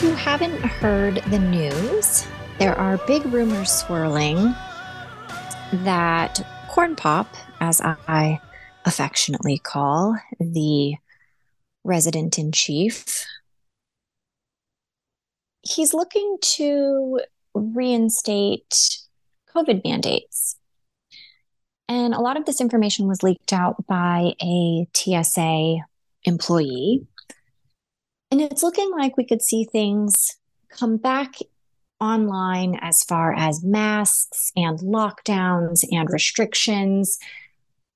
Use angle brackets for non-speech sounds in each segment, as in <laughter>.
If you haven't heard the news, there are big rumors swirling that Corn Pop, as I affectionately call the resident in chief, he's looking to reinstate COVID mandates. And a lot of this information was leaked out by a TSA employee. And it's looking like we could see things come back online as far as masks and lockdowns and restrictions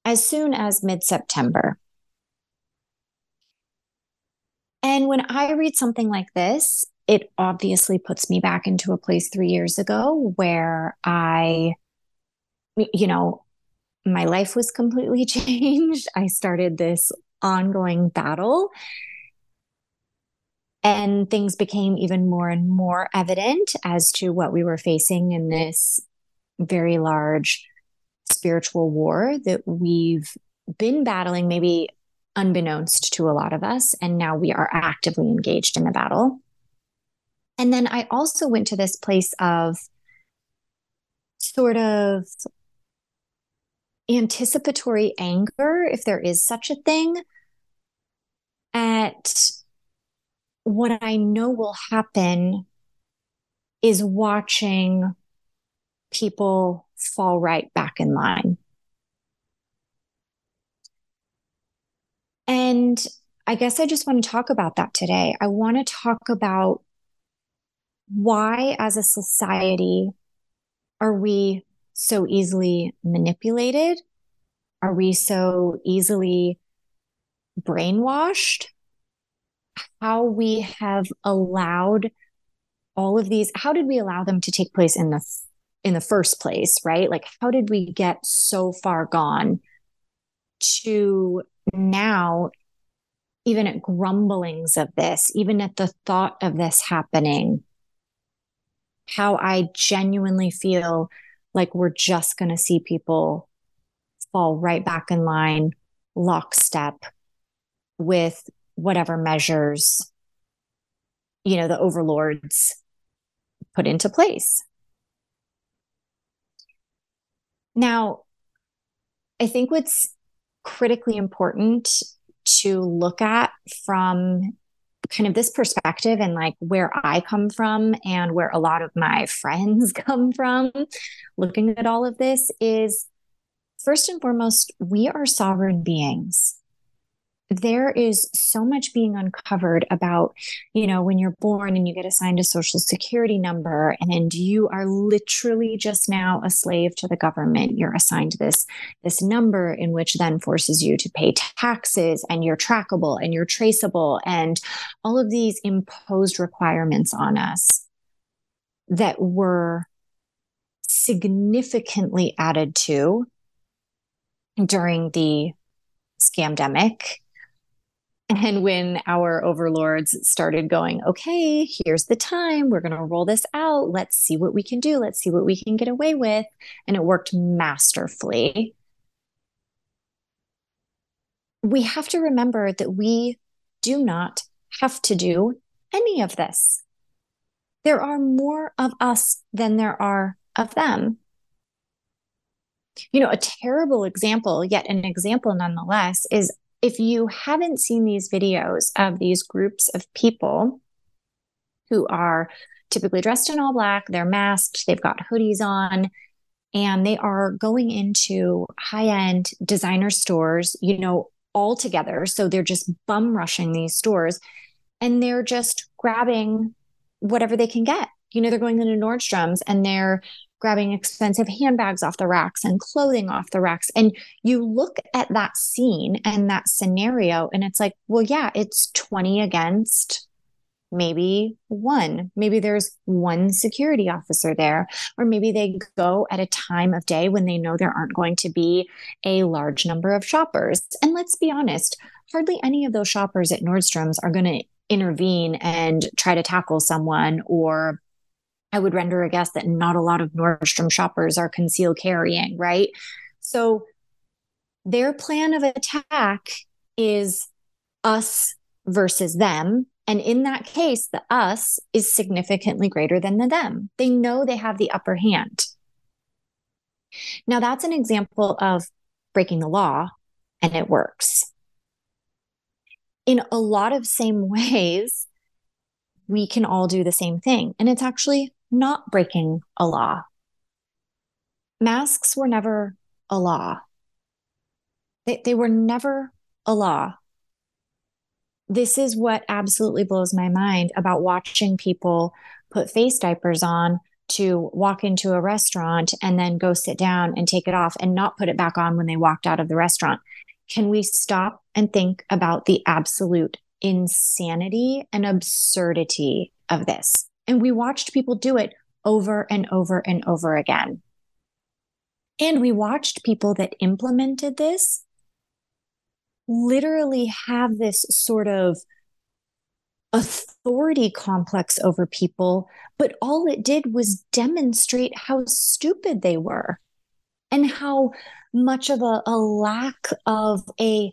as soon as mid September. And when I read something like this, it obviously puts me back into a place three years ago where I, you know, my life was completely <laughs> changed. I started this ongoing battle. And things became even more and more evident as to what we were facing in this very large spiritual war that we've been battling, maybe unbeknownst to a lot of us. And now we are actively engaged in the battle. And then I also went to this place of sort of anticipatory anger, if there is such a thing, at what I know will happen is watching people fall right back in line. And I guess I just want to talk about that today. I want to talk about why, as a society, are we so easily manipulated? Are we so easily brainwashed? How we have allowed all of these, how did we allow them to take place in the in the first place, right? Like how did we get so far gone to now even at grumblings of this, even at the thought of this happening, how I genuinely feel like we're just going to see people fall right back in line, lockstep with whatever measures, you know, the overlords put into place. Now, I think what's critically important to look at from kind of this perspective and like where I come from and where a lot of my <laughs> friends come from looking at all of this is first and foremost, we are sovereign beings there is so much being uncovered about, you know, when you're born and you get assigned a social security number and you are literally just now a slave to the government. You're assigned this, this number in which then forces you to pay taxes and you're trackable and you're traceable and all of these imposed requirements on us that were significantly added to during the scamdemic and when our overlords started going, okay, here's the time, we're going to roll this out. Let's see what we can do. Let's see what we can get away with. And it worked masterfully. We have to remember that we do not have to do any of this. There are more of us than there are of them. You know, a terrible example, yet an example nonetheless, is if you haven't seen these videos of these groups of people who are typically dressed in all black, they're masked, they've got hoodies on, and they are going into high end designer stores, you know, all together. So they're just bum rushing these stores. and they're just grabbing whatever they can get. You know, they're going into Nordstrom's and they're grabbing expensive handbags off the racks and clothing off the racks. And you look at that scene and that scenario, and it's like, well, yeah, it's 20 against maybe one. Maybe there's one security officer there, or maybe they go at a time of day when they know there aren't going to be a large number of shoppers. And let's be honest, hardly any of those shoppers at Nordstrom's are going to intervene and try to tackle someone or I would render a guess that not a lot of Nordstrom shoppers are concealed carrying, right? So their plan of attack is us versus them. And in that case, the us is significantly greater than the them. They know they have the upper hand. Now, that's an example of breaking the law, and it works. In a lot of same <laughs> ways, we can all do the same thing. And it's actually not breaking a law. Masks were never a law. They, they were never a law this is what absolutely blows my mind about watching people put face diapers on to walk into a restaurant and then go sit down and take it off and not put it back on when they walked out of the restaurant. Can we stop and think about the absolute insanity and absurdity of this? And we watched people do it over and over and over again. And we watched people that implemented this literally have this sort of authority complex over people, but all it did was demonstrate how stupid they were and how much of a, a lack of a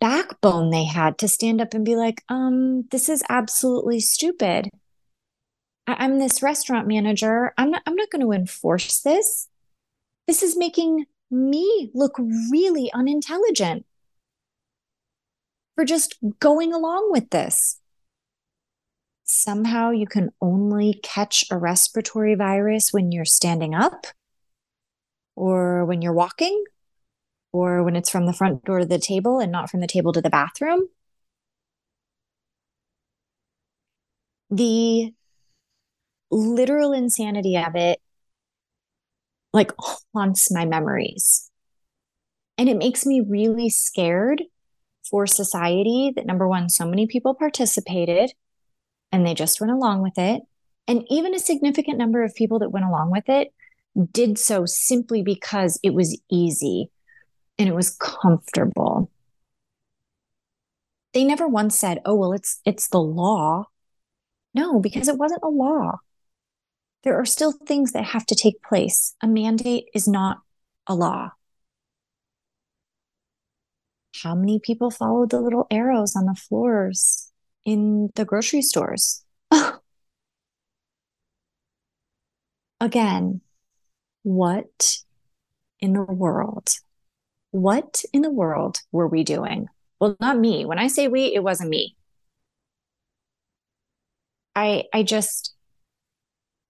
backbone they had to stand up and be like, um, this is absolutely stupid. I- I'm this restaurant manager. I'm not, I'm not going to enforce this. This is making me look really unintelligent for just going along with this. Somehow you can only catch a respiratory virus when you're standing up or when you're walking or when it's from the front door to the table and not from the table to the bathroom. The literal insanity of it like haunts my memories. And it makes me really scared for society that number one, so many people participated and they just went along with it. And even a significant number of people that went along with it did so simply because it was easy and it was comfortable. They never once said, "Oh, well, it's it's the law." No, because it wasn't a law. There are still things that have to take place. A mandate is not a law. How many people followed the little arrows on the floors in the grocery stores? <laughs> Again, what in the world? What in the world were we doing? Well, not me. When I say we, it wasn't me. I I just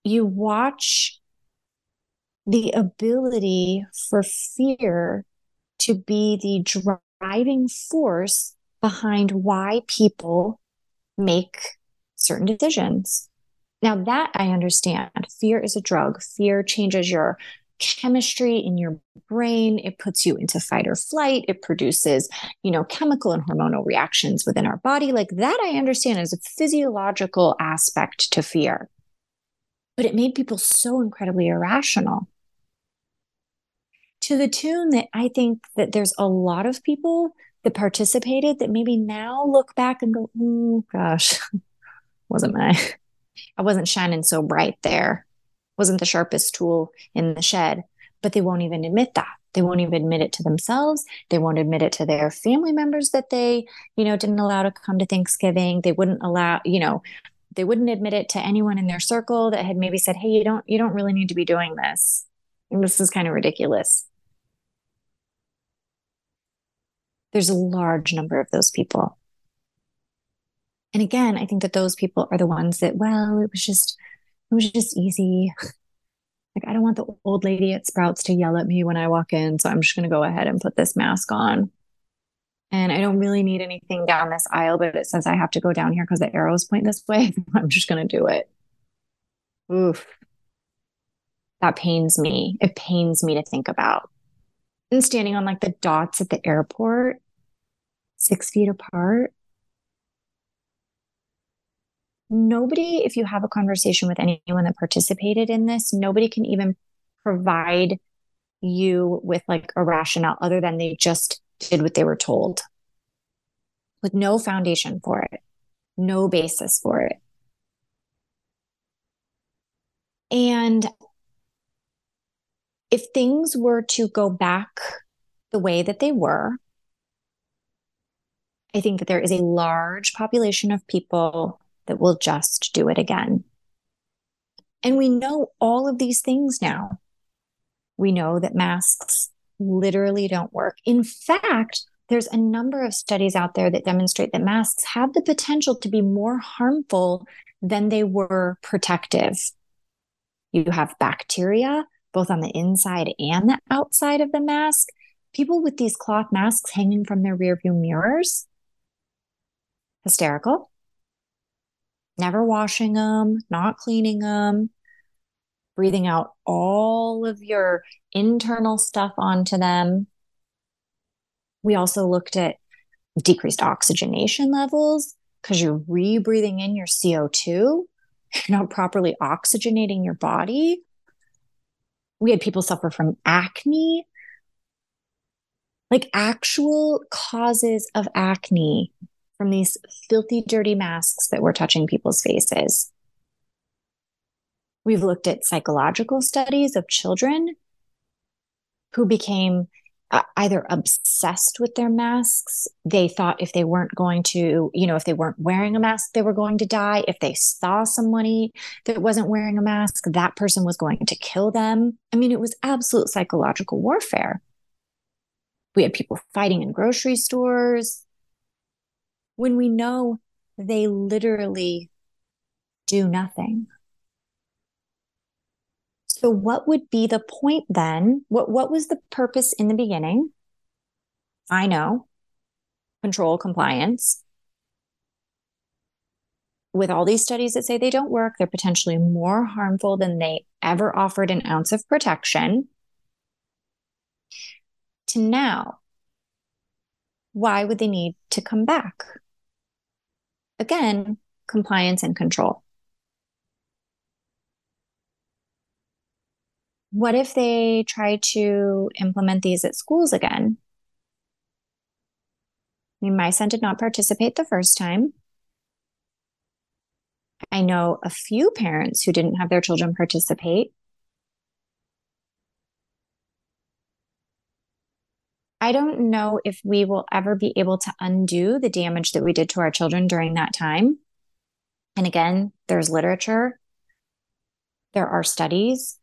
you watch the ability for fear to be the driving force behind why people make certain decisions. Now, that I understand. Fear is a drug, fear changes your chemistry in your brain. It puts you into fight or flight. It produces you know chemical and hormonal reactions within our body. Like that i understand as a physiological aspect to fear but it made people so incredibly irrational to the tune that I think that there's a lot of people that participated that maybe now look back and go, oh gosh, <laughs> wasn't my, I wasn't shining so bright there, wasn't the sharpest tool in the shed. But they won't even admit that. They won't even admit it to themselves. They won't admit it to their family members that they, you know, didn't allow to come to Thanksgiving. They wouldn't allow, you know, they wouldn't admit it to anyone in their circle that had maybe said, "Hey, you don't, you don't really need to be doing this. And this is kind of ridiculous." there's a large number of those people. And again, I think that those people are the ones that, well, it was just, it was just easy. <laughs> Like, I don't want the old lady at Sprouts to yell at me when I walk in. So I'm just going to go ahead and put this mask on. And I don't really need anything down this aisle, but it says I have to go down here because the arrows point this <laughs> way. I'm just going to do it. Oof. That pains me. It pains me to think about. And standing on like the dots at the airport, six feet apart. Nobody, if you have a conversation with anyone that participated in this, nobody can even provide you with like a rationale other than they just did what they were told with no foundation for it, no basis for it. And if things were to go back the way that they were, I think that there is a large population of people that will just do it again. And we know all of these things now. We know that masks literally don't work. In fact, there's a number of studies out there that demonstrate that masks have the potential to be more harmful than they were protective. You have bacteria both on the inside and the outside of the mask. People with these cloth masks hanging from their rearview mirrors, hysterical. Never washing them, not cleaning them, breathing out all of your internal stuff onto them. We also looked at decreased oxygenation levels because you're rebreathing in your CO2, you're not properly oxygenating your body. We had people suffer from acne, like actual causes of acne from these filthy, dirty masks that were touching people's faces. We've looked at psychological studies of children who became uh, either obsessed with their masks. They thought if they weren't going to, you know, if they weren't wearing a mask, they were going to die. If they saw somebody that wasn't wearing a mask, that person was going to kill them. I mean, it was absolute psychological warfare. We had people fighting in grocery stores when we know they literally do nothing. So what would be the point then? What what was the purpose in the beginning? I know. Control compliance. With all these studies that say they don't work, they're potentially more harmful than they ever offered an ounce of protection. To now, why would they need to come back? Again, compliance and control. What if they try to implement these at schools again? I mean, my son did not participate the first time. I know a few parents who didn't have their children participate. I don't know if we will ever be able to undo the damage that we did to our children during that time. And again, there's literature, there are studies,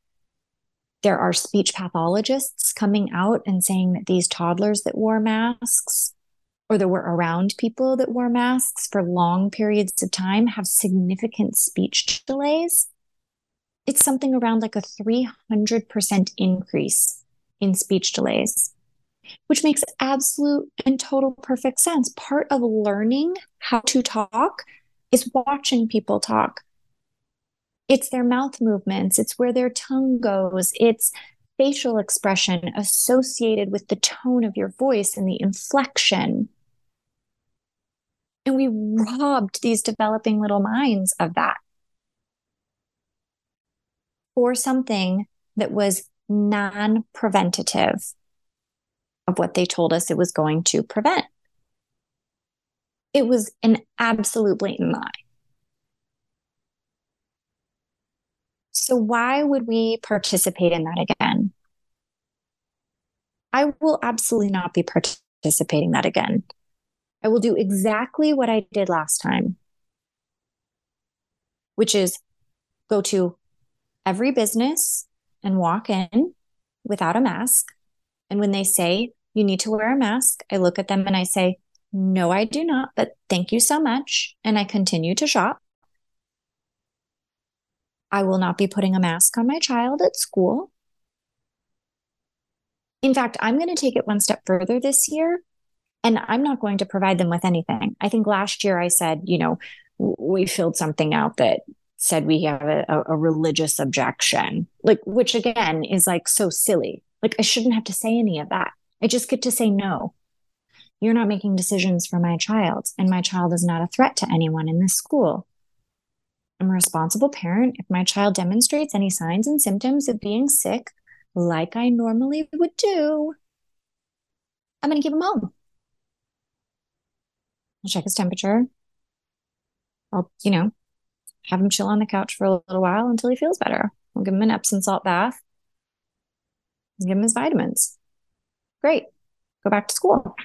there are speech pathologists coming out and saying that these toddlers that wore masks or that were around people that wore masks for long periods of time have significant speech delays. It's something around like a 300% increase in speech delays, which makes absolute and total perfect sense. Part of learning how to talk is watching people talk it's their mouth movements, it's where their tongue goes, it's facial expression associated with the tone of your voice and the inflection. And we robbed these developing little minds of that for something that was non preventative of what they told us it was going to prevent. It was an absolute blatant lie. So, why would we participate in that again? I will absolutely not be participating that again. I will do exactly what I did last time, which is go to every business and walk in without a mask. And when they say you need to wear a mask, I look at them and I say, no, I do not, but thank you so much. And I continue to shop. I will not be putting a mask on my child at school. In fact, I'm going to take it one step further this year. and I'm not going to provide them with anything. I think last year I said, you know, we filled something out that said we have a, a, religious objection, like, which again is like so silly. Like, I shouldn't have to say any of that. I just get to say no. You're not making decisions for my child, and my child is not a threat to anyone in this school. I'm a responsible parent. If my child demonstrates any signs and symptoms of being sick, like I normally would do, I'm going to keep him home. I'll check his temperature. I'll, you know, have him chill on the couch for a little while until he feels better. I'll give him an Epsom salt bath. Give him his vitamins. Great. Go back to school.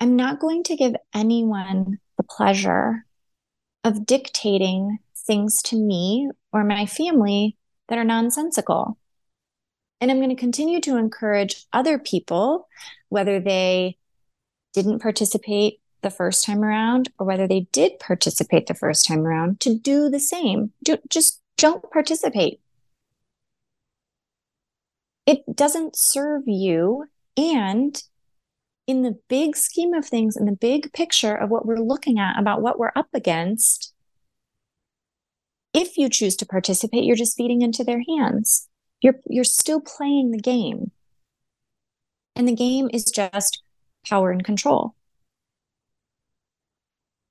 I'm not going to give anyone pleasure of dictating things to me or my family that are nonsensical. And I'm going to continue to encourage other people, whether they didn't participate the first time around or whether they did participate the first time around to do the same. Do, just don't participate. It doesn't serve you. And in the big scheme of things, in the big picture of what we're looking at about what we're up against, if you choose to participate, you're just feeding into their hands. You're, you're still playing the game. And the game is just power and control.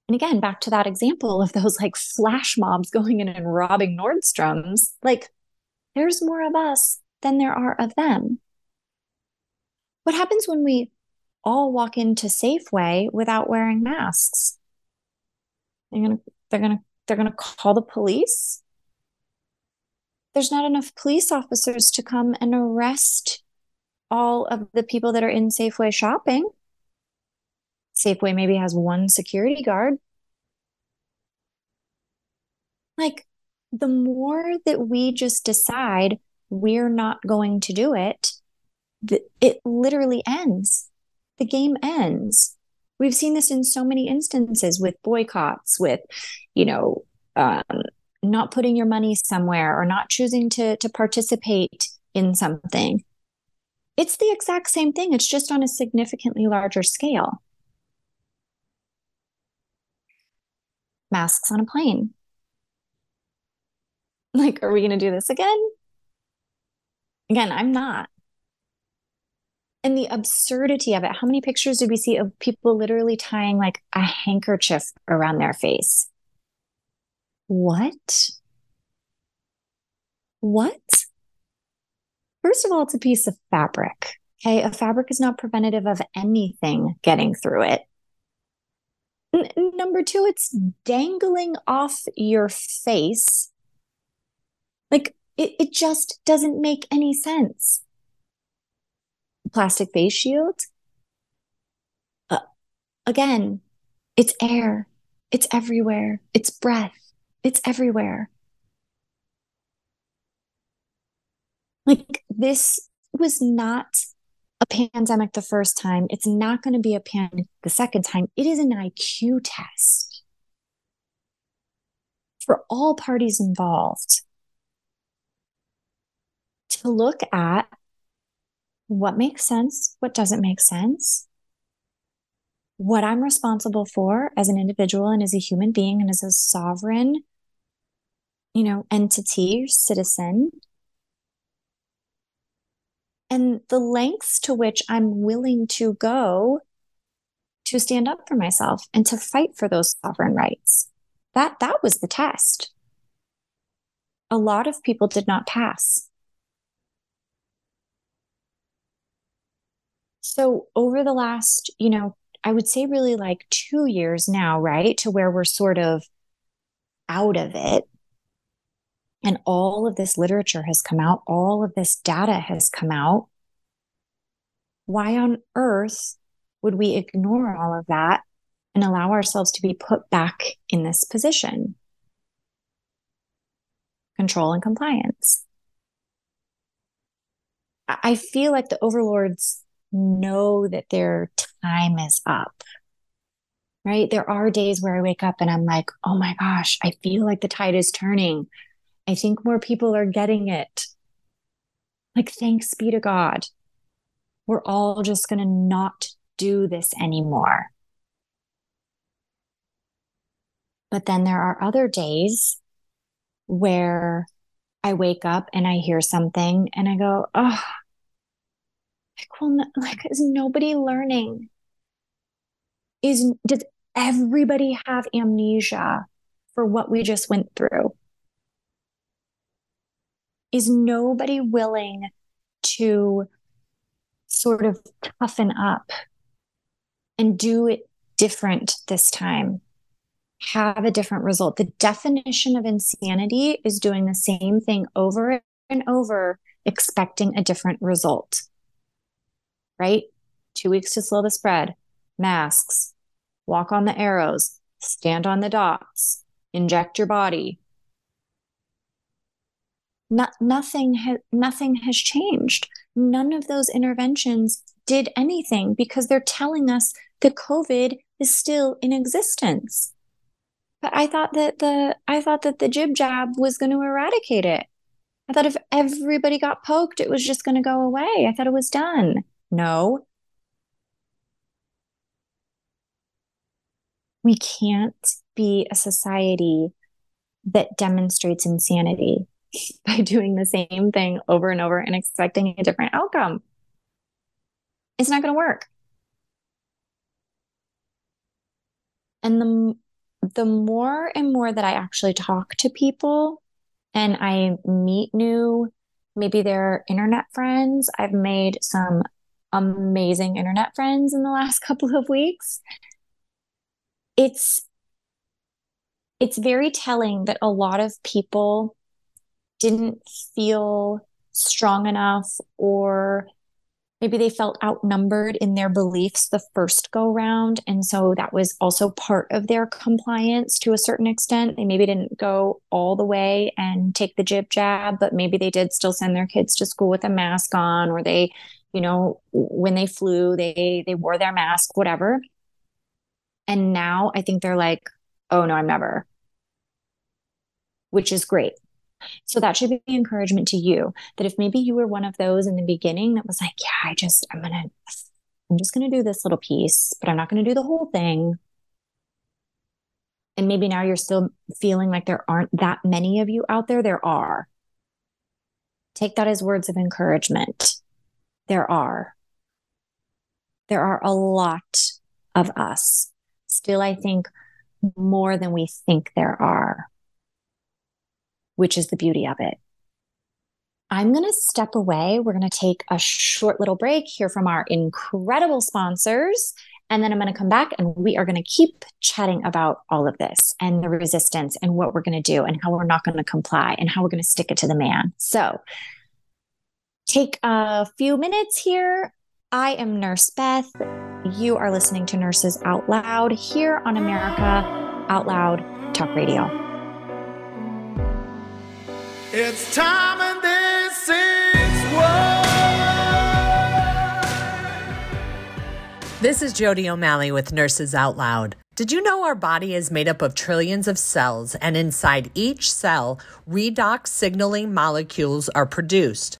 And again, back to that example of those like flash mobs going in and robbing Nordstrom's, like there's more of us than there are of them. What happens when we all walk into Safeway without wearing masks? They're gonna, they're gonna, they're gonna call the police. There's not enough police officers to come and arrest all of the people that are in Safeway shopping. Safeway maybe has one security guard. Like, the more that we just decide we're not going to do it, it literally ends. The game ends. We've seen this in so many instances with boycotts, with, you know, um, not putting your money somewhere or not choosing to, to participate in something. It's the exact same thing. It's just on a significantly larger scale. masks on a plane. Like, are we going to do this again? Again, I'm not. And the absurdity of it, how many pictures did we see of people literally tying like a handkerchief around their face? What? What? First of all, it's a piece of fabric. Okay. A fabric is not preventative of anything getting through it. N- number two, it's dangling off your face. Like it, it just doesn't make any sense. Plastic face shield. Uh, again, it's air. It's everywhere. It's breath. It's everywhere. Like this was not a pandemic the first time. It's not going to be a pandemic the second time. It is an IQ test for all parties involved to look at what makes sense, what doesn't make sense, what I'm responsible for as an individual and as a human being and as a sovereign, you know, entity, citizen, and the lengths to which I'm willing to go to stand up for myself and to fight for those sovereign rights. That that was the test. A lot of people did not pass. So over the last, you know, I would say really like 2 years now, right? To where we're sort of out of it and all of this literature has come out, all of this data has come out. Why on earth would we ignore all of that and allow ourselves to be put back in this position? Control and compliance. I feel like the overlords know that their time is up right? There are days where I wake up and I'm like, oh my gosh, I feel like the tide is turning. I think more people are getting it. Like, thanks be to God. we're all just going to not do this anymore. But then there are other days where I wake up and I hear something and I go, oh, like, well, no, like, is nobody learning? Is does everybody have amnesia for what we just went through? Is nobody willing to sort of toughen up and do it different this time? Have a different result. The definition of insanity is doing the same thing over and over, expecting a different result. Right? Two weeks to slow the spread, masks, walk on the arrows, stand on the dots, inject your body. No, nothing, ha- nothing has changed. None of those interventions did anything because they're telling us that COVID is still in existence. But I thought that the I thought that the jib jab was going to eradicate it. I thought if everybody got poked, it was just going to go away. I thought it was done. No, we can't be a society that demonstrates insanity <laughs> by doing the same thing over and over and expecting a different outcome. It's not going to work. And the the more and more that I actually talk to people and I meet new maybe they're internet friends. I've made some amazing internet friends in the last <laughs> couple of weeks. It's it's very telling that a lot of people didn't feel strong enough or maybe they felt outnumbered in their beliefs the first go round. And so that was also part of their compliance to a certain extent. They maybe didn't go all the way and take the jib jab but maybe they did still send their kids to school with a mask on or they you know when they flew they they wore their mask whatever and now I think they're like, oh no, I'm never, which is great. So that should be encouragement to you that if maybe you were one of those in the beginning that was like, yeah, I just, I'm to, I'm just to do this little piece, but I'm not to do the whole thing. And maybe now you're still feeling like there aren't that many of you out there. There are. Take that as words of encouragement. There are. There are a lot of us still, I think, more than we think there are, which is the beauty of it. I'm going to step away. We're going to take a short little break, hear from our incredible sponsors, and then I'm going to come back and we are going to keep chatting about all of this and the resistance and what we're going to do and how we're not going to comply and how we're going to stick it to the man. So, take a few minutes here. I am Nurse Beth. You are listening to Nurses Out Loud here on America Out Loud Talk Radio. It's time and this is what. This is Jody O'Malley with Nurses Out Loud. Did you know our body is made up of trillions of cells, and inside each cell, redox signaling molecules are produced?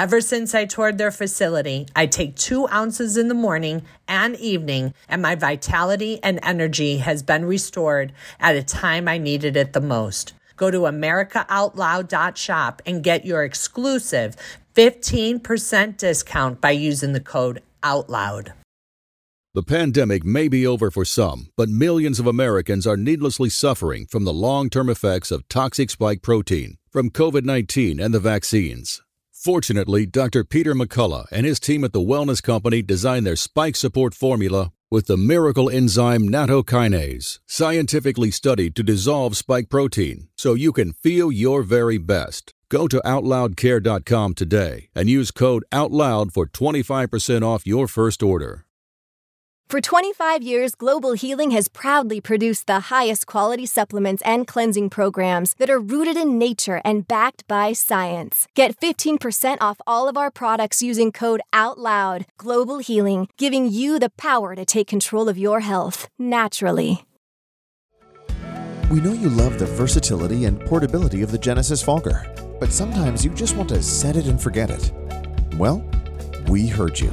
Ever since I toured their facility, I take two ounces in the morning and evening, and my vitality and energy has been restored at a time I needed it the most. Go to AmericaOutloud.shop and get your exclusive 15% discount by using the code OUTLOUD. The pandemic may be over for some, but millions of Americans are needlessly suffering from the long term effects of toxic spike protein from COVID 19 and the vaccines. Fortunately, Dr. Peter McCullough and his team at the Wellness Company designed their spike support formula with the miracle enzyme nattokinase, scientifically studied to dissolve spike protein so you can feel your very best. Go to OutLoudCare.com today and use code OUTLOUD for 25% off your first order. For 25 years, Global Healing has proudly produced the highest quality supplements and cleansing programs that are rooted in nature and backed by science. Get 15% off all of our products using code OUTLOUD. Global Healing, giving you the power to take control of your health naturally. We know you love the versatility and portability of the Genesis Fogger, but sometimes you just want to set it and forget it. Well, we heard you.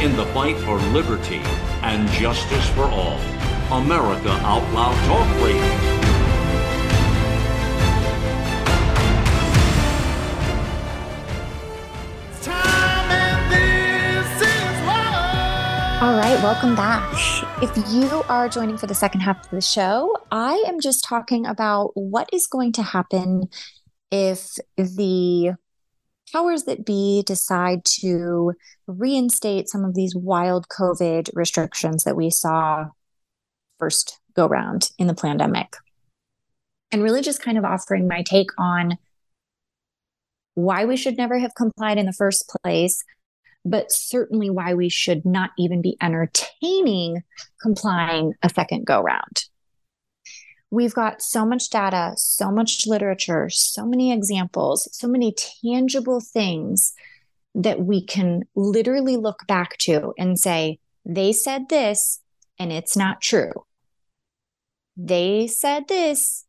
In the fight for liberty and justice for all. America Out Loud Talk Radio. All right, welcome back. If you are joining for the second half of the show, I am just talking about what is going to happen if the powers that be decide to reinstate some of these wild COVID restrictions that we saw first go round in the pandemic. And really just kind of offering my take on why we should never have complied in the first place, but certainly why we should not even be entertaining complying a second go round. We've got so much data, so much literature, so many examples, so many tangible things that we can literally look back to and say, they said this and it's not true. They said this,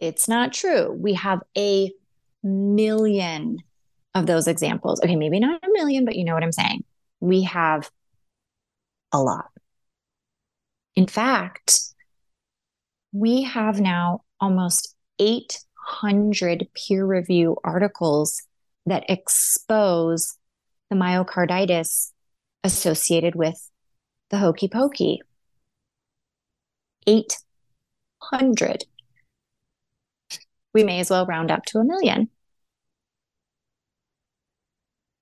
it's not true. We have a million of those examples. Okay, maybe not a million, but you know what I'm saying. We have a lot. In fact, we have now almost 800 peer review articles that expose the myocarditis associated with the hokey pokey. 800. We may as well round up to a million.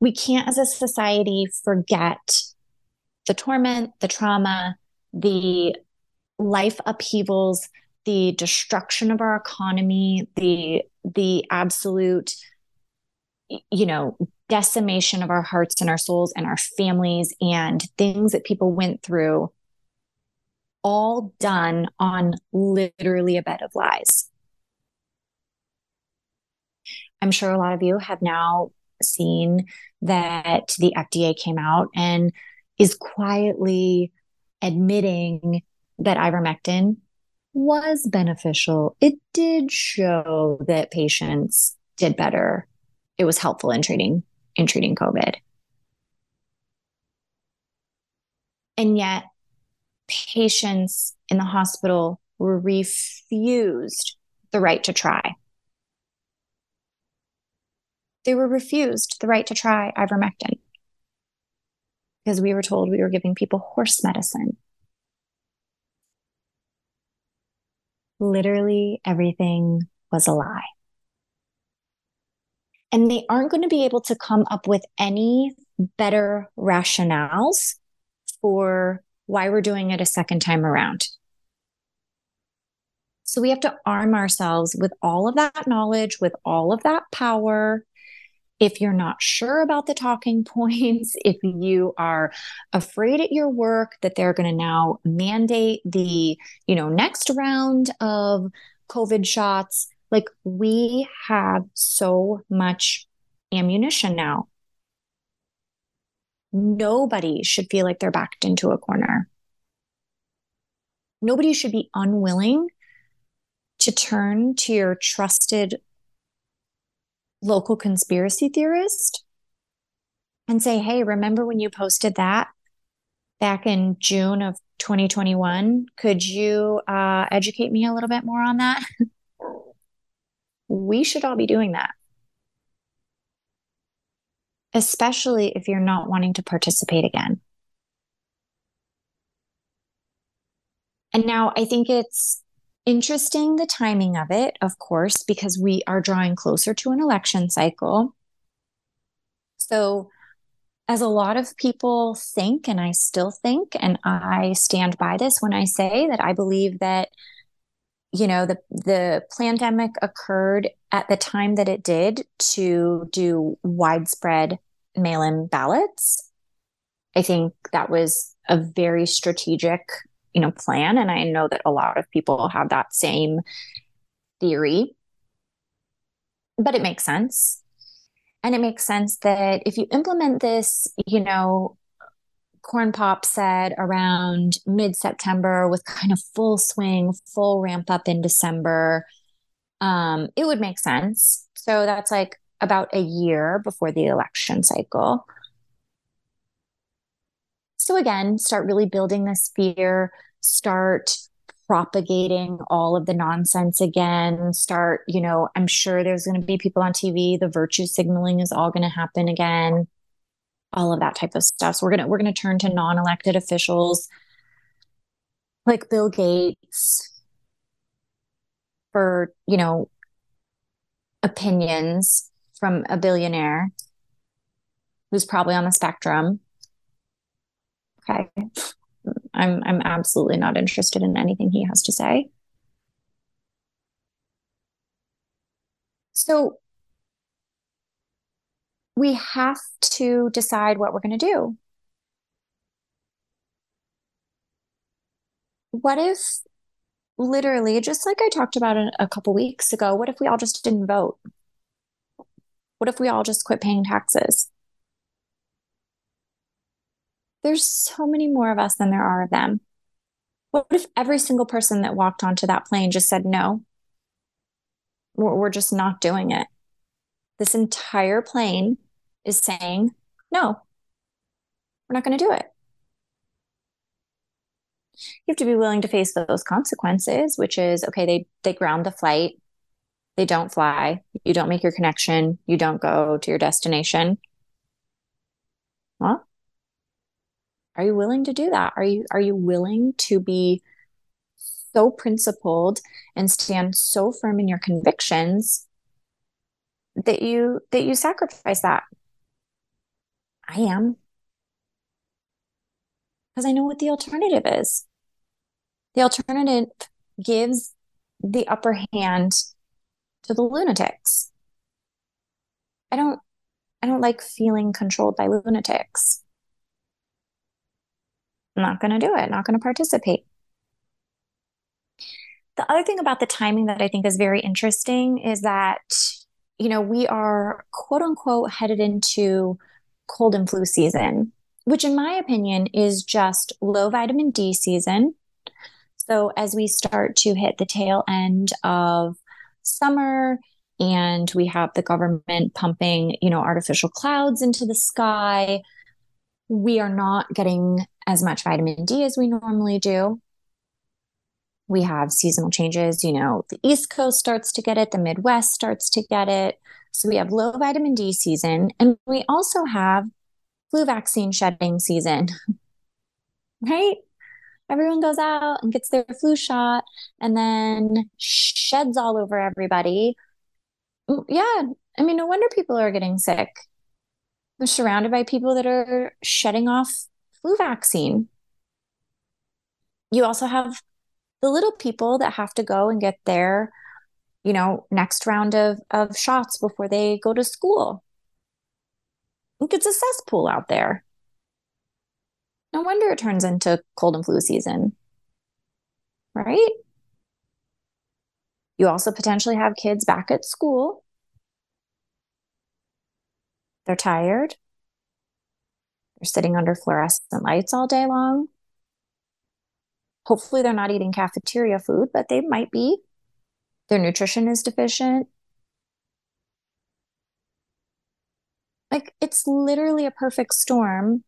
We can't, as a society, forget the torment, the trauma, the life upheavals, the destruction of our economy, the the absolute you know decimation of our hearts and our souls and our families and things that people went through all done on literally a bed of lies. I'm sure a lot of you have now seen that the FDA came out and is quietly admitting that ivermectin was beneficial. It did show that patients did better. It was helpful in treating in treating COVID. And yet patients in the hospital were refused the right to try. They were refused the right to try ivermectin because we were told we were giving people horse medicine. Literally everything was a lie. And they aren't going to be able to come up with any better rationales for why we're doing it a second time around. So we have to arm ourselves with all of that knowledge, with all of that power, if you're not sure about the talking <laughs> points, if you are afraid at your work that they're going to now mandate the, you know, next round of COVID shots, like we have so much ammunition now. nobody should feel like they're backed into a corner. Nobody should be unwilling to turn to your trusted local conspiracy theorist and say, hey, remember when you posted that back in June of 2021? Could you uh, educate me a little bit more on that? we should all be doing that. Especially if you're not wanting to participate again. And now I think it's interesting the timing of it, of course, because we are drawing closer to an election cycle. So, as a lot of people think, and I still think, and I stand by this when I say that I believe that you know the the pandemic occurred at the time that it did to do widespread mail-in ballots. I think that was a very strategic you know plan. And i know that a lot of people have that same theory. But it makes sense. And it makes sense that if you implement this you know corn pop said around mid september with kind of full swing full ramp up in december um, it would make sense. So that's like about a year before the election cycle so again start really building this fear start propagating all of the nonsense again start you know i'm sure there's going to be people on tv the virtue signaling is all going to happen again all of that type of stuff. So we're going to we're going to turn to non-elected officials like bill gates for you know opinions from a billionaire who's probably on the spectrum okay I'm I'm absolutely not interested in anything he has to say. So we have to decide what we're going to do. What if literally just like I talked about a, a couple weeks ago, what if we all just didn't vote? What if we all just quit paying taxes? There's so many more of us than there are of them. What if every single person that walked onto that plane just said, no, we're, just not doing it? This entire plane is saying, no, we're not going to do it. You have to be willing to face those consequences, which is okay, they, they ground the flight, they don't fly, you don't make your connection, you don't go to your destination. Well, are you willing to do that? Are you are you willing to be so principled and stand so firm in your convictions that you that you sacrifice that? I am. Because I know what the alternative is. The alternative gives the upper hand to the lunatics. I don't I don't like feeling controlled by lunatics. Not going to do it, not going to participate. The other thing about the timing that I think is very interesting is that, you know, we are quote unquote headed into cold and flu season, which in my opinion is just low vitamin D season. So as we start to hit the tail end of summer and we have the government pumping, you know, artificial clouds into the sky, we are not getting as much vitamin D as we normally do. We have seasonal changes, you know, the East Coast starts to get it, the Midwest starts to get it. So we have low vitamin D season, and we also have flu vaccine shedding season, <laughs> right? Everyone goes out and gets their flu shot and then sheds all over everybody. Mm, yeah, I mean, no wonder people are getting sick. They're surrounded by people that are shedding off flu vaccine. You also have the little people that have to go and get their, you know, next round of, of shots before they go to school. It's a cesspool out there. No wonder it turns into cold and flu season, right? You also potentially have kids back at school. They're tired. They're sitting under fluorescent lights all day long. Hopefully, they're not eating cafeteria food, but they might be. Their nutrition is deficient. Like, it's literally a perfect storm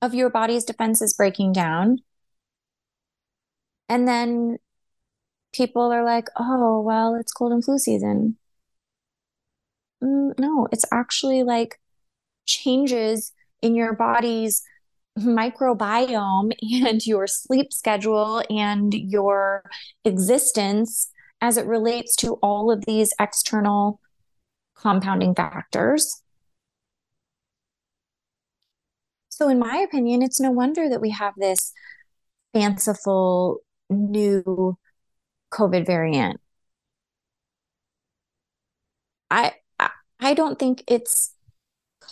of your body's defenses breaking down. And then people are like, oh, well, it's cold and flu season. Mm, no, it's actually like changes in your body's microbiome <laughs> and your sleep schedule and your existence as it relates to all of these external compounding factors. So, in my opinion, it's no wonder that we have this fanciful new COVID variant. I I don't think it's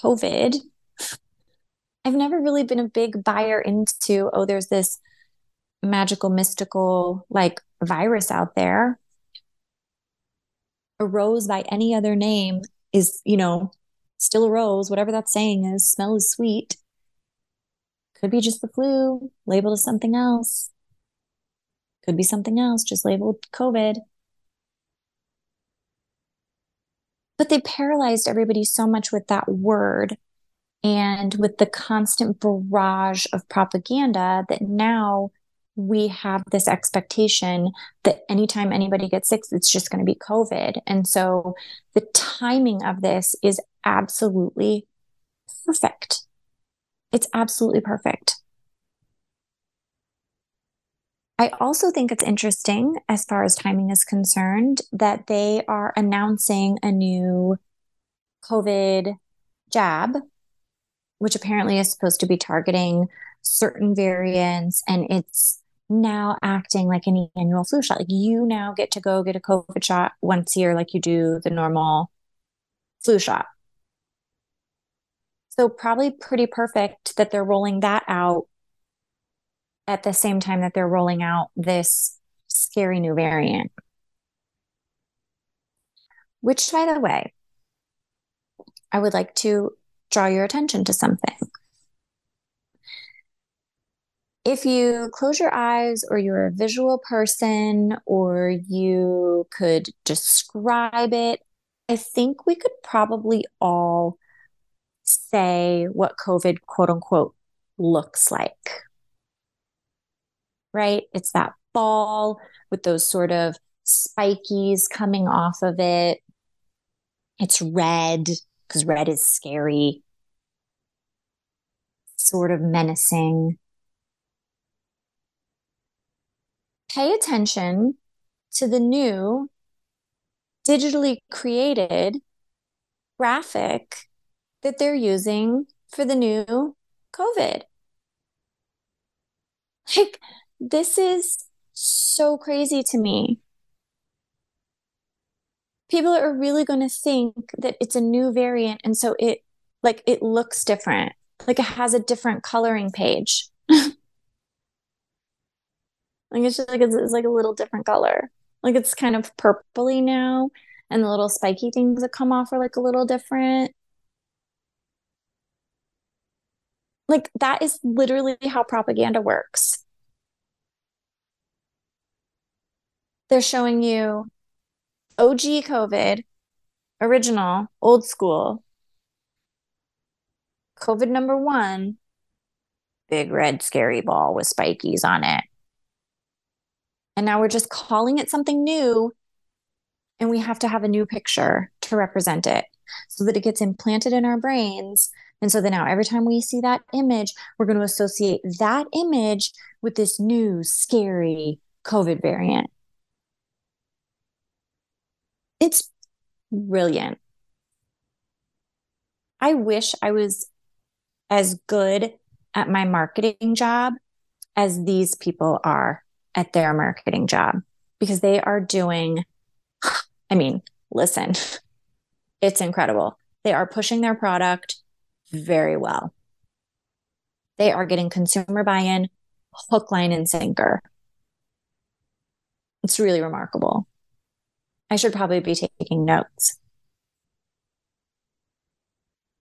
COVID. I've never really been a big buyer into, oh, there's this magical, mystical like virus out there. A rose by any other name is, you know, still a rose, whatever that saying is, smell is sweet. Could be just the flu, labeled as something else. Could be something else, just labeled COVID. But they paralyzed everybody so much with that word and with the constant barrage of propaganda that now we have this expectation that anytime anybody gets sick, it's just going to be COVID. And so the timing of this is absolutely perfect. It's absolutely perfect. I also think it's interesting, as far as timing is concerned, that they are announcing a new COVID jab, which apparently is supposed to be targeting certain variants. And it's now acting like an annual flu shot. Like you now get to go get a COVID shot once a year, like you do the normal flu shot. So, probably pretty perfect that they're rolling that out at the same time that they're rolling out this scary new variant. Which, by the way, I would like to draw your attention to something. If you close your eyes, or you're a visual person, or you could describe it, I think we could probably all say what COVID quote unquote looks like right? It's that ball with those sort of spikies coming off of it. It's red because red is scary, sort of menacing. Pay attention to the new digitally created graphic that they're using for the new COVID. Like, this is so crazy to me. People are really going to think that it's a new variant. And so it, like, it looks different. Like it has a different coloring page. <laughs> like it's just like it's, it's, like a little different color. Like it's kind of purpley now, and the little spiky things that come off are like a little different. Like that is literally how propaganda works. They're showing you OG COVID, original, old school, COVID number one, big red scary ball with spikies on it. And now we're just calling it something new. And we have to have a new picture to represent it so that it gets implanted in our brains. And so that now every time we see that image, we're going to associate that image with this new scary COVID variant. It's brilliant. I wish I was as good at my marketing job as these people are at their marketing job because they are doing, I mean, listen, <laughs> it's incredible. They are pushing their product very well. They are getting consumer buy in, hook, line, and sinker. It's really remarkable. I should probably be taking notes.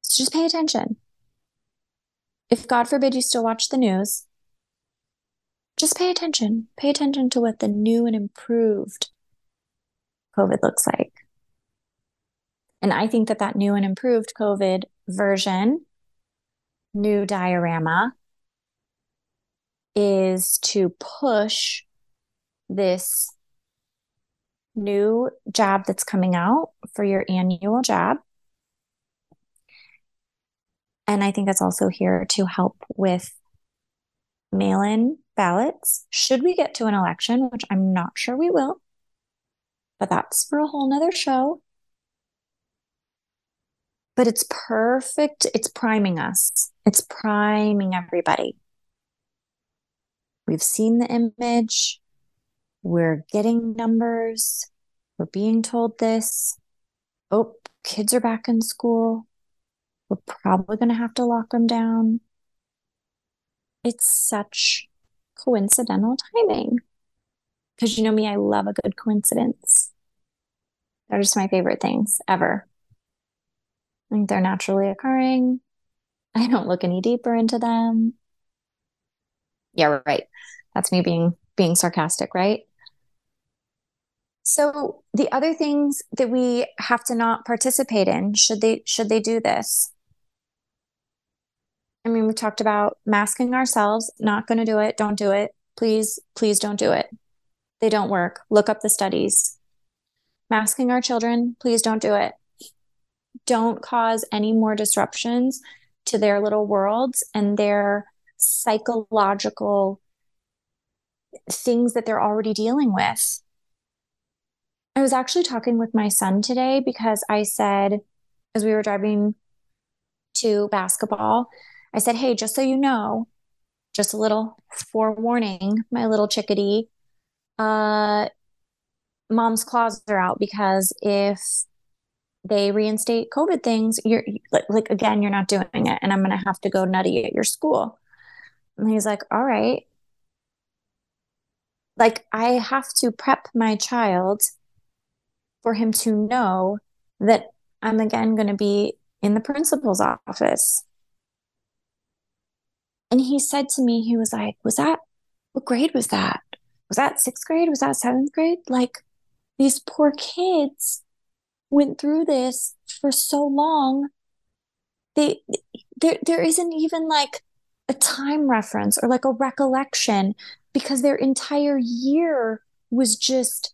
So just pay attention. if God forbid you still watch the news, just pay attention. Pay attention to what the new and improved COVID looks like. And I think that that new and improved COVID version, new diorama, is to push this new jab that's coming out for your annual jab. And I think that's also here to help with mail in ballots. Should we get to an election, which I'm not sure we will, but that's for a whole nother show. But it's perfect. It's priming us, it's priming everybody. We've seen the image, we're getting numbers, we're being told this. Oh, kids are back in school. We're probably going to have to lock them down. It's such coincidental timing. Because you know me, I love a good coincidence. They're just my favorite things ever. I think they're naturally occurring. I don't look any deeper into them. Yeah, right. That's me being being sarcastic, right? So the other things that we have to not participate in should they should they do this I mean, we talked about masking ourselves, not going to do it, don't do it. Please, please don't do it. They don't work. Look up the studies. Masking our children, please don't do it. Don't cause any more disruptions to their little worlds and their psychological things that they're already dealing with. I was actually talking with my son today because I said, as we were driving to basketball, I said, Hey, just so you know, just a little forewarning, my little chickadee, uh, mom's claws are out because if they reinstate COVID things, you're like, like again, you're not doing it. And I'm going to have to go nutty at your school. And he's like, All right. Like, I have to prep my child for him to know that I'm again going to be in the principal's office and he said to me, he was like, Was that, what grade was that? Was that sixth grade? Was that seventh grade? Like, these poor kids went through this for so long. They, there, there isn't even like a time reference or like a recollection because their entire year was just,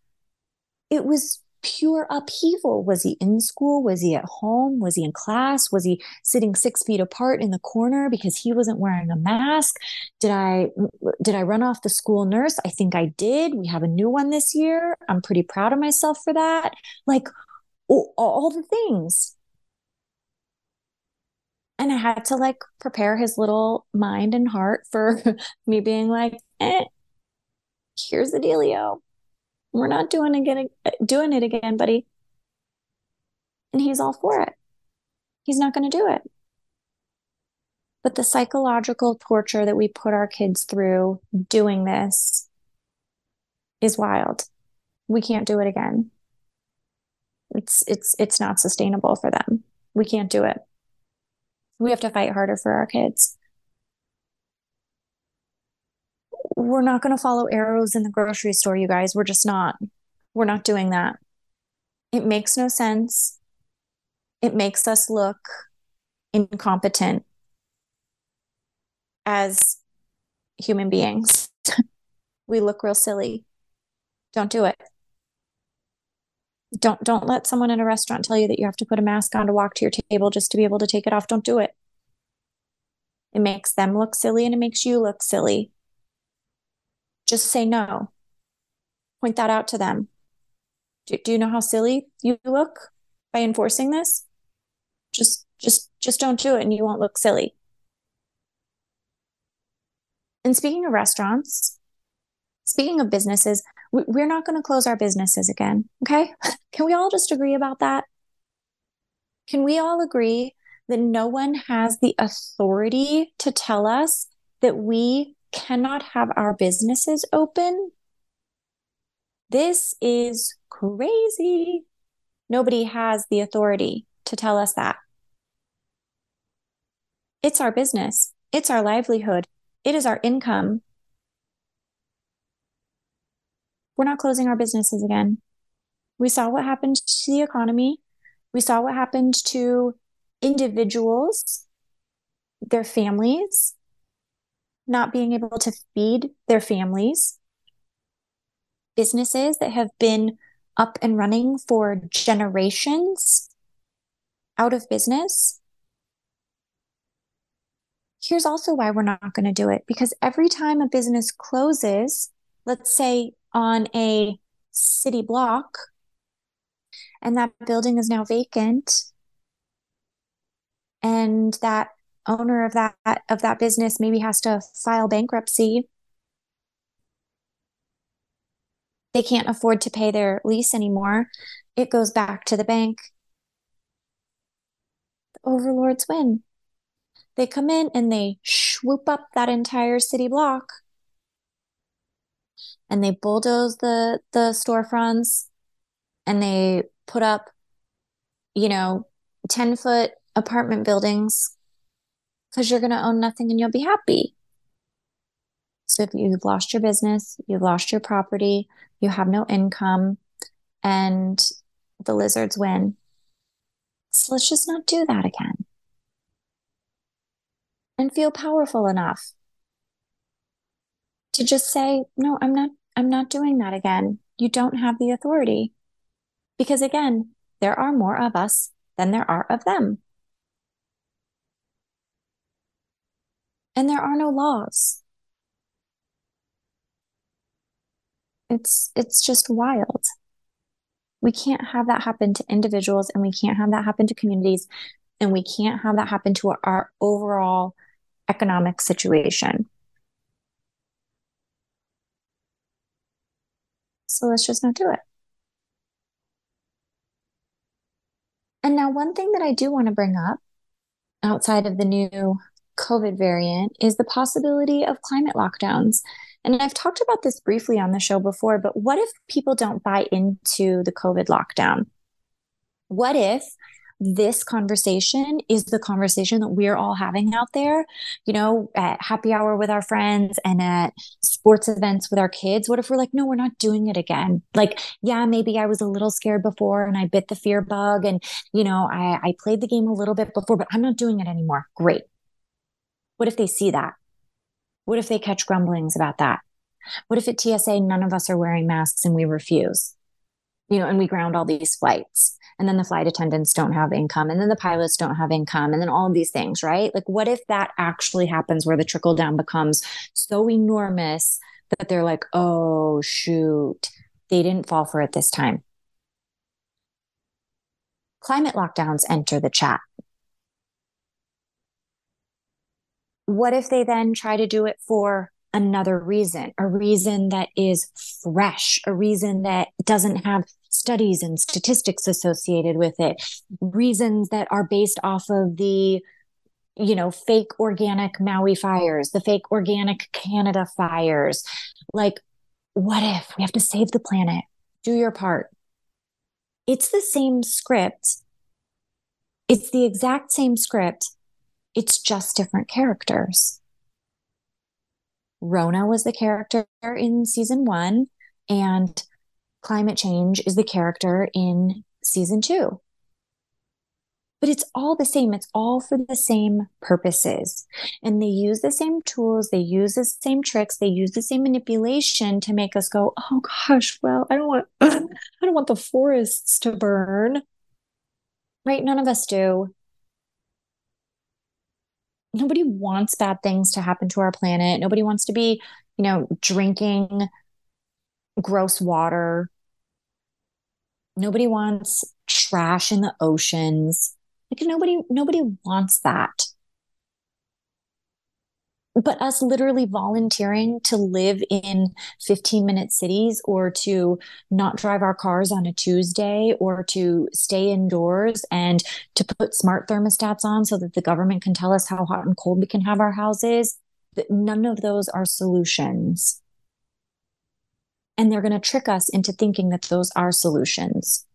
it was pure upheaval. Was he in school? Was he at home? Was he in class? Was he sitting six feet apart in the corner because he wasn't wearing a mask? Did I did I run off the school nurse? I think I did. We have a new one this year. I'm pretty proud of myself for that. Like all, the things. And I had to like prepare his little mind and heart for <laughs> me being like, eh, here's the dealio we're not doing it again doing it again, buddy. And he's all for it. He's not going to do it. But the psychological torture that we put our kids through doing this is wild. We can't do it again. It's it's it's not sustainable for them. We can't do it. We have to fight harder for our kids. We're not going to follow arrows in the grocery store, you guys. We're just not. We're not doing that. It makes no sense. It makes us look incompetent as human beings. <laughs> we look real silly. Don't do it. Don't don't let someone in a restaurant tell you that you have to put a mask on to walk to your table just to be able to take it off. Don't do it. It makes them look silly and it makes you look silly. Just say no. Point that out to them. Do, do you know how silly you look by enforcing this? Just just just don't do it and you won't look silly. And speaking of restaurants, speaking of businesses, we're not going to close our businesses again. Okay. <laughs> Can we all just agree about that? Can we all agree that no one has the authority to tell us that we cannot have our businesses open. This is crazy. Nobody has the authority to tell us that. It's our business. It's our livelihood. It is our income. We're not closing our businesses again. We saw what happened to the economy. We saw what happened to individuals, their families, not being able to feed their families, businesses that have been up and running for generations out of business. Here's also why we're not going to do it because every time a business closes, let's say on a city block, and that building is now vacant, and that owner of that of that business maybe has to file bankruptcy. They can't afford to pay their lease anymore. It goes back to the bank. The overlords win. They come in and they swoop up that entire city block. And they bulldoze the the storefronts. And they put up you know 10 foot apartment buildings because you're going to own nothing and you'll be happy. So if you've lost your business you've lost your property you have no income and the lizards win. So let's just not do that again. And feel powerful enough to just say no i'm not i'm not doing that again. You don't have the authority. Because again there are more of us than there are of them and there are no laws. It's it's just wild. We can't have that happen to individuals and we can't have that happen to communities and we can't have that happen to our, our overall economic situation. So let's just not do it. And now one thing that i do want to bring up outside of the new covid variant is the possibility of climate lockdowns and I've talked about this briefly on the show before, but what if people don't buy into the COVID lockdown? What if this conversation is the conversation that we're all having out there, you know, at happy hour with our friends and at sports events with our kids. What if we're like, no, we're not doing it again? Like, yeah, maybe I was a little scared before and I bit the fear bug and, you know, I, I played the game a little bit before, but I'm not doing it anymore. Great. What if they see that? What if they catch grumblings about that? What if at TSA none of us are wearing masks and we refuse? You know, and we ground all these flights. And then the flight attendants don't have income, and then the pilots don't have income, and then all of these things, right? Like, what if that actually happens where the trickle down becomes so enormous that they're like, oh, shoot, they didn't fall for it this time? Climate lockdowns enter the chat. What if they then try to do it for another reason, a reason that is fresh, a reason that doesn't have studies and statistics associated with it, reasons that are based off of the you know, fake organic Maui fires, the fake organic Canada fires. Like, what if we have to save the planet? Do your part. It's the same script. It's the exact same script. It's just different characters. Rona was the character in season one, and climate change is the character in season two. But it's all the same. It's all for the same purposes. And they use the same tools, they use the same tricks, they use the same manipulation to make us go, oh gosh, well, I don't want <clears throat> I don't want the forests to burn. Right? None of us do nobody wants bad things to happen to our planet. Nobody wants to be, you know, drinking gross water. Nobody wants trash in the oceans. Like nobody nobody wants that but us literally volunteering to live in 15 minute cities or to not drive our cars on a Tuesday or to stay indoors and to put smart thermostats on so that the government can tell us how hot and cold we can have our houses. None of those are solutions. And they're going to trick us into thinking that those are solutions.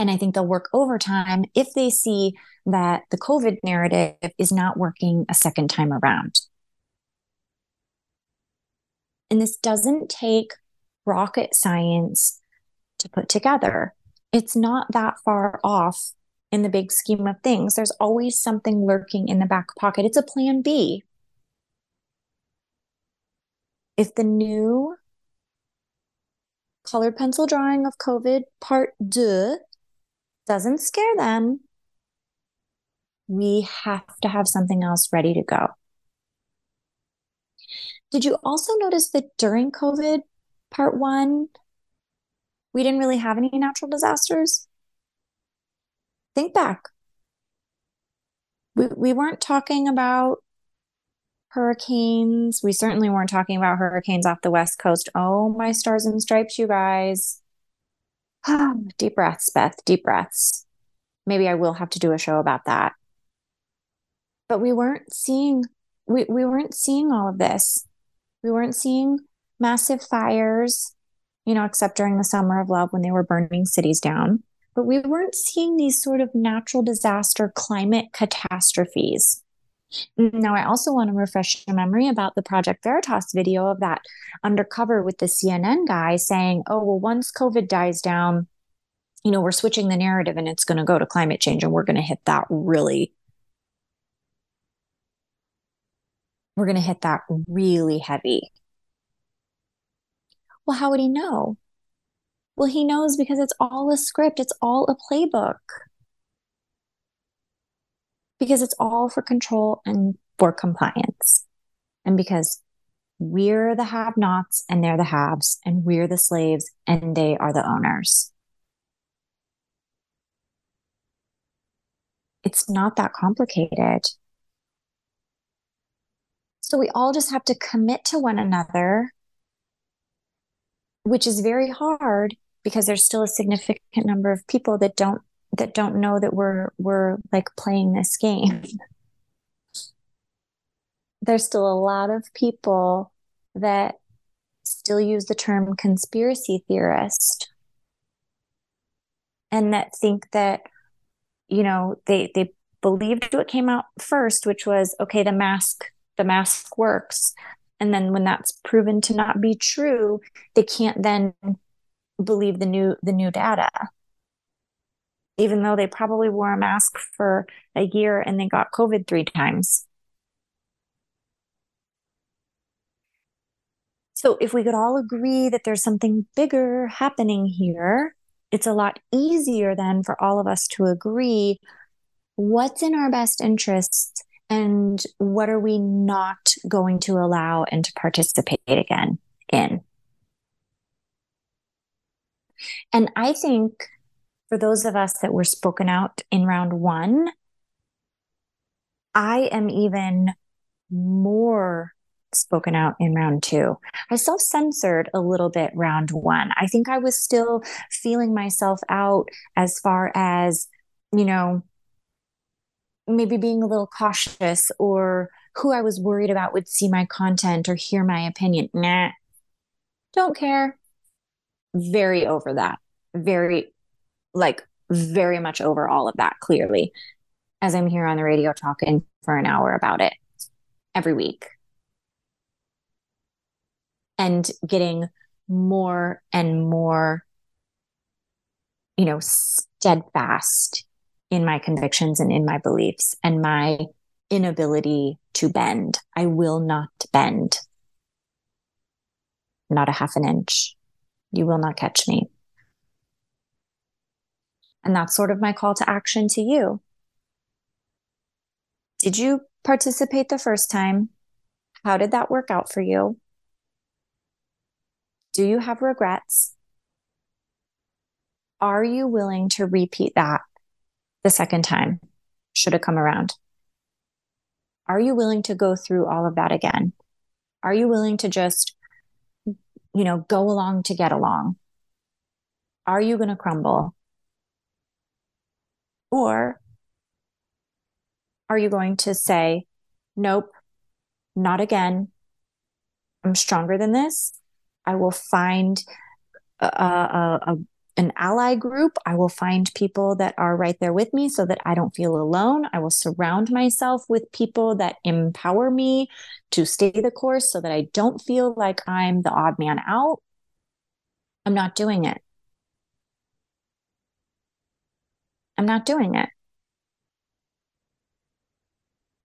And I think they'll work overtime if they see that the COVID narrative is not working a second time around. And this doesn't take rocket science to put together. It's not that far off in the big scheme of things. There's always something lurking in the back pocket. It's a plan B. If the new colored pencil drawing of COVID part deux doesn't scare them, we have to have something else ready to go. Did you also notice that during COVID part one, we didn't really have any natural disasters? Think back. We, we weren't talking about hurricanes. We certainly weren't talking about hurricanes off the West Coast. Oh, my stars and stripes, you guys. <sighs> deep breaths, Beth, deep breaths. Maybe I will have to do a show about that. But we weren't seeing we, we weren't seeing all of this. We weren't seeing massive fires, you know, except during the summer of love when they were burning cities down. But we weren't seeing these sort of natural disaster climate catastrophes now, I also want to refresh your memory about the Project Veritas video of that undercover with the CNN guy saying, oh, well, once COVID dies down, you know, we're switching the narrative and it's going to go to climate change and we're going to hit that really. We're going to hit that really heavy. Well, how would he know? Well, he knows because it's all a script, it's all a playbook because it's all for control and for compliance. And because we're the have nots and they're the haves, and we're the slaves and they are the owners. It's not that complicated. So we all just have to commit to one another, which is very hard because there's still a significant number of people that don't that don't know that we're we're like playing this game. Mm. There's still a lot of people that still use the term conspiracy theorist and that think that you know they they believed what came out first which was okay the mask the mask works. And then when that's proven to not be true they can't then believe the new the new data even though they probably wore a mask for a year and they got COVID three times. So, if we could all agree that there's something bigger happening here, it's a lot easier then for all of us to agree what's in our best interests and what are we not going to allow and to participate again in. And I think for those of us that were spoken out in round one, I am even more spoken out in round two. I self censored a little bit round one. I think I was still feeling myself out as far as, you know, maybe being a little cautious or who I was worried about would see my content or hear my opinion. Nah, don't care. Very over that. Very like very much over all of that clearly as I'm here on the radio talking for an hour about it every week. And getting more and more you know steadfast in my convictions and in my beliefs and my inability to bend. I will not bend. Not a half an inch. You will not catch me and that's sort of my call to action to you. Did you participate the first time? How did that work out for you? Do you have regrets? Are you willing to repeat that the second time? Should it come around? Are you willing to go through all of that again? Are you willing to just, you know, go along to get along? Are you going to crumble? Or are you going to say, nope, not again? I'm stronger than this. I will find a, a, a an ally group. I will find people that are right there with me so that I don't feel alone. I will surround myself with people that empower me to stay the course so that I don't feel like I'm the odd man out. I'm not doing it. I'm not doing it.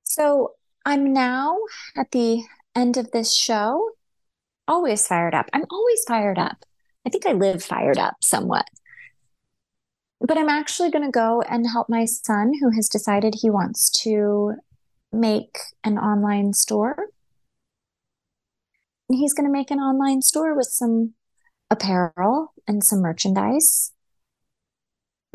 So I'm now at the end of this show, always fired up. I'm always fired up. I think I live fired up somewhat. But I'm actually going to go and help my son who has decided he wants to make an online store. He's going to make an online store with some apparel and some merchandise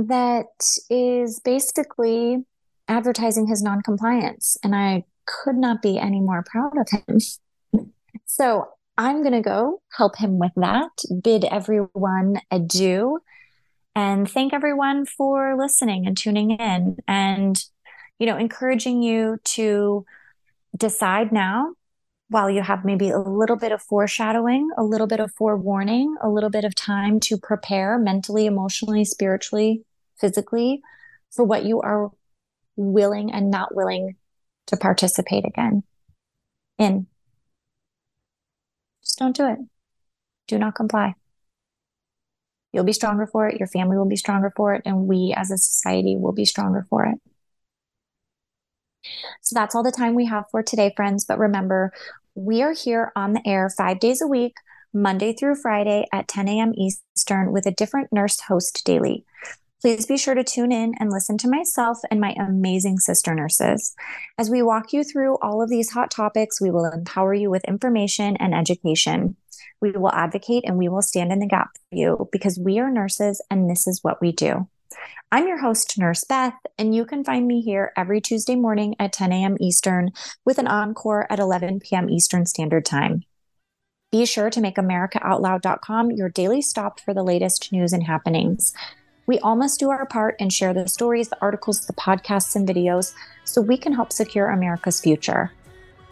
that is basically advertising his noncompliance. And I could not be any more proud of him. <laughs> so I'm going to go help him with that, bid everyone adieu, and thank everyone for listening and tuning in and, you know, encouraging you to decide now while you have maybe a little bit of foreshadowing, a little bit of forewarning, a little bit of time to prepare mentally, emotionally, spiritually, physically for what you are willing and not willing to participate again in. Just don't do it. Do not comply. You'll be stronger for it. Your family will be stronger for it. And we as a society will be stronger for it. So that's all the time we have for today, friends. But remember, we are here on the air five days a week, Monday through Friday at 10 a.m. Eastern with a different nurse host daily. Please be sure to tune in and listen to myself and my amazing sister nurses. As we walk you through all of these hot topics, we will empower you with information and education. We will advocate and we will stand in the gap for you because we are nurses and this is what we do. I'm your host, Nurse Beth, and you can find me here every Tuesday morning at 10 a.m. Eastern with an encore at 11 p.m. Eastern Standard Time. Be sure to make AmericaOutloud.com your daily stop for the latest news and happenings. We all must do our part and share the stories, the articles, the podcasts, and videos so we can help secure America's future.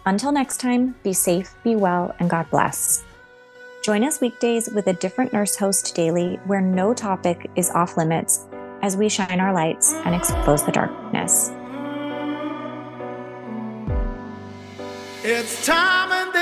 Until next time, be safe, be well, and God bless. Join us weekdays with a different nurse host daily where no topic is off limits as we shine our lights and expose the darkness. It's time and